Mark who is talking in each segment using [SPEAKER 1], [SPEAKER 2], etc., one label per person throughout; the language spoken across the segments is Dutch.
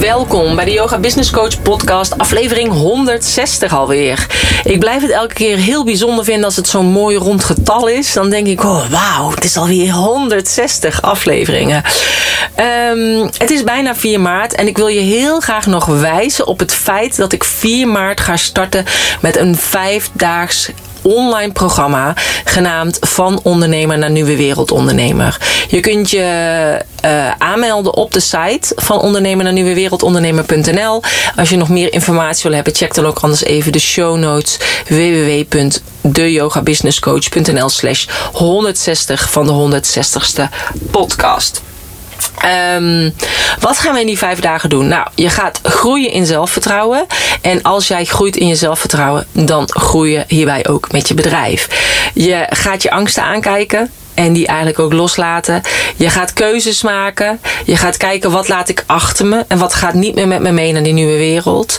[SPEAKER 1] Welkom bij de Yoga Business Coach podcast, aflevering 160 alweer. Ik blijf het elke keer heel bijzonder vinden als het zo'n mooi rond getal is. Dan denk ik, oh wauw, het is alweer 160 afleveringen. Um, het is bijna 4 maart en ik wil je heel graag nog wijzen op het feit dat ik 4 maart ga starten met een vijfdaags online programma genaamd Van Ondernemer naar Nieuwe Wereldondernemer. Je kunt je uh, aanmelden op de site van Ondernemer naar Nieuwe Wereldondernemer.nl. Als je nog meer informatie wil hebben, check dan ook anders even de show notes www.deyogabusinesscoach.nl slash 160 van de 160ste podcast. Um, wat gaan we in die vijf dagen doen? Nou, je gaat groeien in zelfvertrouwen. En als jij groeit in je zelfvertrouwen, dan groei je hierbij ook met je bedrijf. Je gaat je angsten aankijken en die eigenlijk ook loslaten. Je gaat keuzes maken. Je gaat kijken wat laat ik achter me en wat gaat niet meer met me mee naar die nieuwe wereld.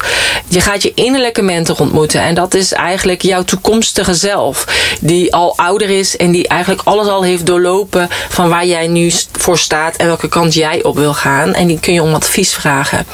[SPEAKER 1] Je gaat je innerlijke mentor ontmoeten en dat is eigenlijk jouw toekomstige zelf. Die al ouder is en die eigenlijk alles al heeft doorlopen van waar jij nu voor staat en welke kant jij op wil gaan. En die kun je om advies vragen.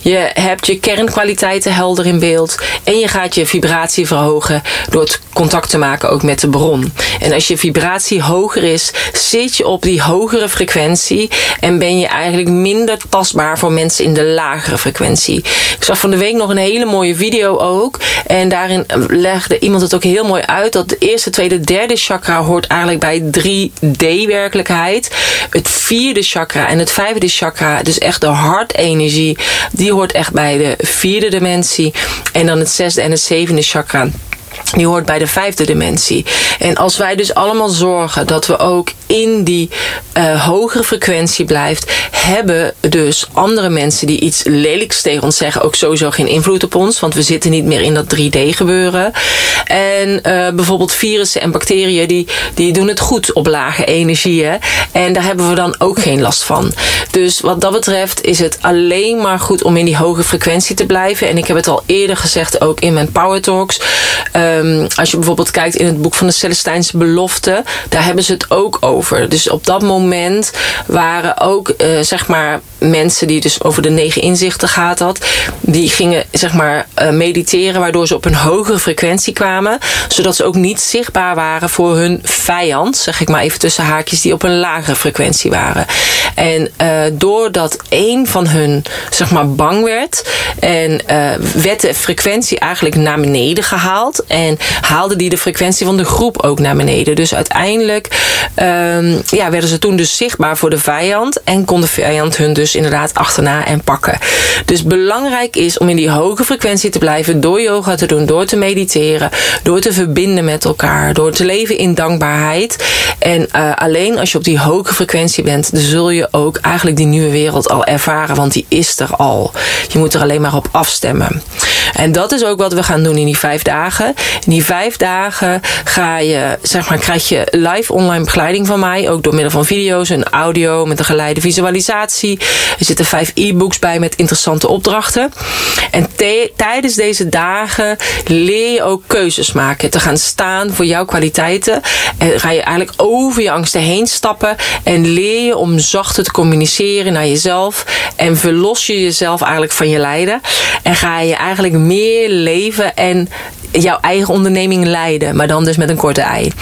[SPEAKER 1] Je hebt je kernkwaliteiten helder in beeld en je gaat je vibratie verhogen door het contact te maken ook met de bron. En als je vibratie hoger is, zit je op die hogere frequentie en ben je eigenlijk minder tastbaar voor mensen in de lagere frequentie. Ik zag van de week nog een hele mooie video ook en daarin legde iemand het ook heel mooi uit dat de eerste, tweede, derde chakra hoort eigenlijk bij 3D-werkelijkheid. Het vierde chakra en het vijfde chakra, dus echt de hartenergie, die hoort echt bij de vierde dimensie. En dan het zesde en het zevende chakra die hoort bij de vijfde dimensie. En als wij dus allemaal zorgen dat we ook in die uh, hogere frequentie blijft, hebben dus andere mensen die iets lelijks tegen ons zeggen ook sowieso geen invloed op ons, want we zitten niet meer in dat 3D gebeuren. En uh, bijvoorbeeld virussen en bacteriën die, die doen het goed op lage energieën en daar hebben we dan ook geen last van. Dus wat dat betreft is het alleen maar goed om in die hoge frequentie te blijven. En ik heb het al eerder gezegd ook in mijn Power Talks. Uh, Um, als je bijvoorbeeld kijkt in het boek van de Celestijnse Belofte, daar hebben ze het ook over. Dus op dat moment waren ook, uh, zeg maar, mensen die dus over de negen inzichten gaat had, die gingen, zeg maar, uh, mediteren, waardoor ze op een hogere frequentie kwamen, zodat ze ook niet zichtbaar waren voor hun vijand, zeg ik maar even tussen haakjes, die op een lagere frequentie waren. En uh, doordat één van hun, zeg maar, bang werd en werd de frequentie eigenlijk naar beneden gehaald. En haalde die de frequentie van de groep ook naar beneden. Dus uiteindelijk um, ja, werden ze toen dus zichtbaar voor de vijand. En kon de vijand hun dus inderdaad achterna en pakken. Dus belangrijk is om in die hoge frequentie te blijven. Door yoga te doen, door te mediteren. Door te verbinden met elkaar. Door te leven in dankbaarheid. En uh, alleen als je op die hoge frequentie bent, zul je ook eigenlijk die nieuwe wereld al ervaren. Want die is er al. Je moet er alleen maar op afstemmen. En dat is ook wat we gaan doen in die vijf dagen. In die vijf dagen ga je, zeg maar, krijg je live online begeleiding van mij. Ook door middel van video's en audio met een geleide visualisatie. Er zitten vijf e-books bij met interessante opdrachten. En tijdens deze dagen leer je ook keuzes maken. Te gaan staan voor jouw kwaliteiten. En ga je eigenlijk over je angsten heen stappen. En leer je om zachter te communiceren naar jezelf. En verlos je jezelf eigenlijk van je lijden. En ga je eigenlijk meer leven en jouw eigen onderneming leiden. Maar dan dus met een korte ei.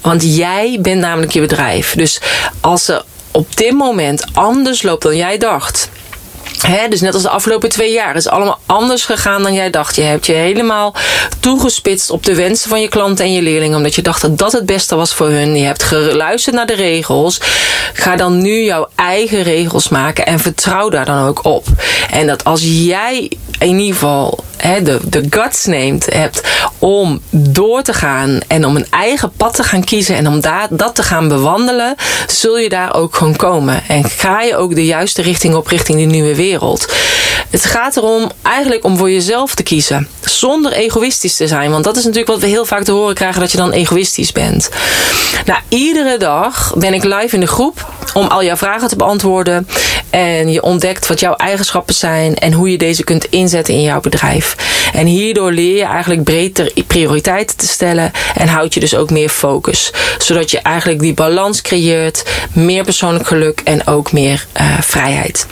[SPEAKER 1] Want jij bent namelijk je bedrijf. Dus als ze op dit moment anders loopt dan jij dacht He, dus net als de afgelopen twee jaar. Is allemaal anders gegaan dan jij dacht. Je hebt je helemaal toegespitst op de wensen van je klanten en je leerlingen. Omdat je dacht dat dat het beste was voor hun. Je hebt geluisterd naar de regels. Ga dan nu jouw eigen regels maken. En vertrouw daar dan ook op. En dat als jij in ieder geval de, de guts neemt hebt om door te gaan. En om een eigen pad te gaan kiezen. En om daar, dat te gaan bewandelen. Zul je daar ook gewoon komen. En ga je ook de juiste richting op richting die nieuwe wereld wereld. Het gaat erom eigenlijk om voor jezelf te kiezen. Zonder egoïstisch te zijn. Want dat is natuurlijk wat we heel vaak te horen krijgen: dat je dan egoïstisch bent. Nou, iedere dag ben ik live in de groep om al jouw vragen te beantwoorden. En je ontdekt wat jouw eigenschappen zijn en hoe je deze kunt inzetten in jouw bedrijf. En hierdoor leer je eigenlijk breder prioriteiten te stellen en houd je dus ook meer focus. Zodat je eigenlijk die balans creëert, meer persoonlijk geluk en ook meer uh, vrijheid.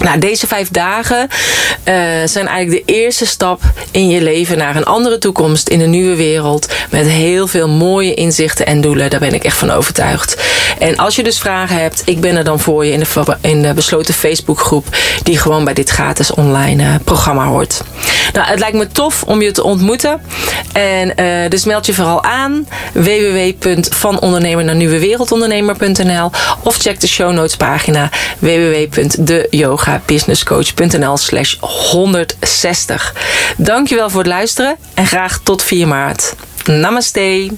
[SPEAKER 1] Nou, deze vijf dagen uh, zijn eigenlijk de eerste stap in je leven naar een andere toekomst in een nieuwe wereld. Met heel veel mooie inzichten en doelen. Daar ben ik echt van overtuigd. En als je dus vragen hebt, ik ben er dan voor je in de, in de besloten Facebookgroep. Die gewoon bij dit gratis online uh, programma hoort. Nou, het lijkt me tof om je te ontmoeten. En uh, dus meld je vooral aan. www.vanondernemer naar nieuwewereldondernemer.nl Of check de show notes pagina www.deyoga yogabusinesscoach.nl slash 160. Dankjewel voor het luisteren en graag tot 4 maart. Namaste.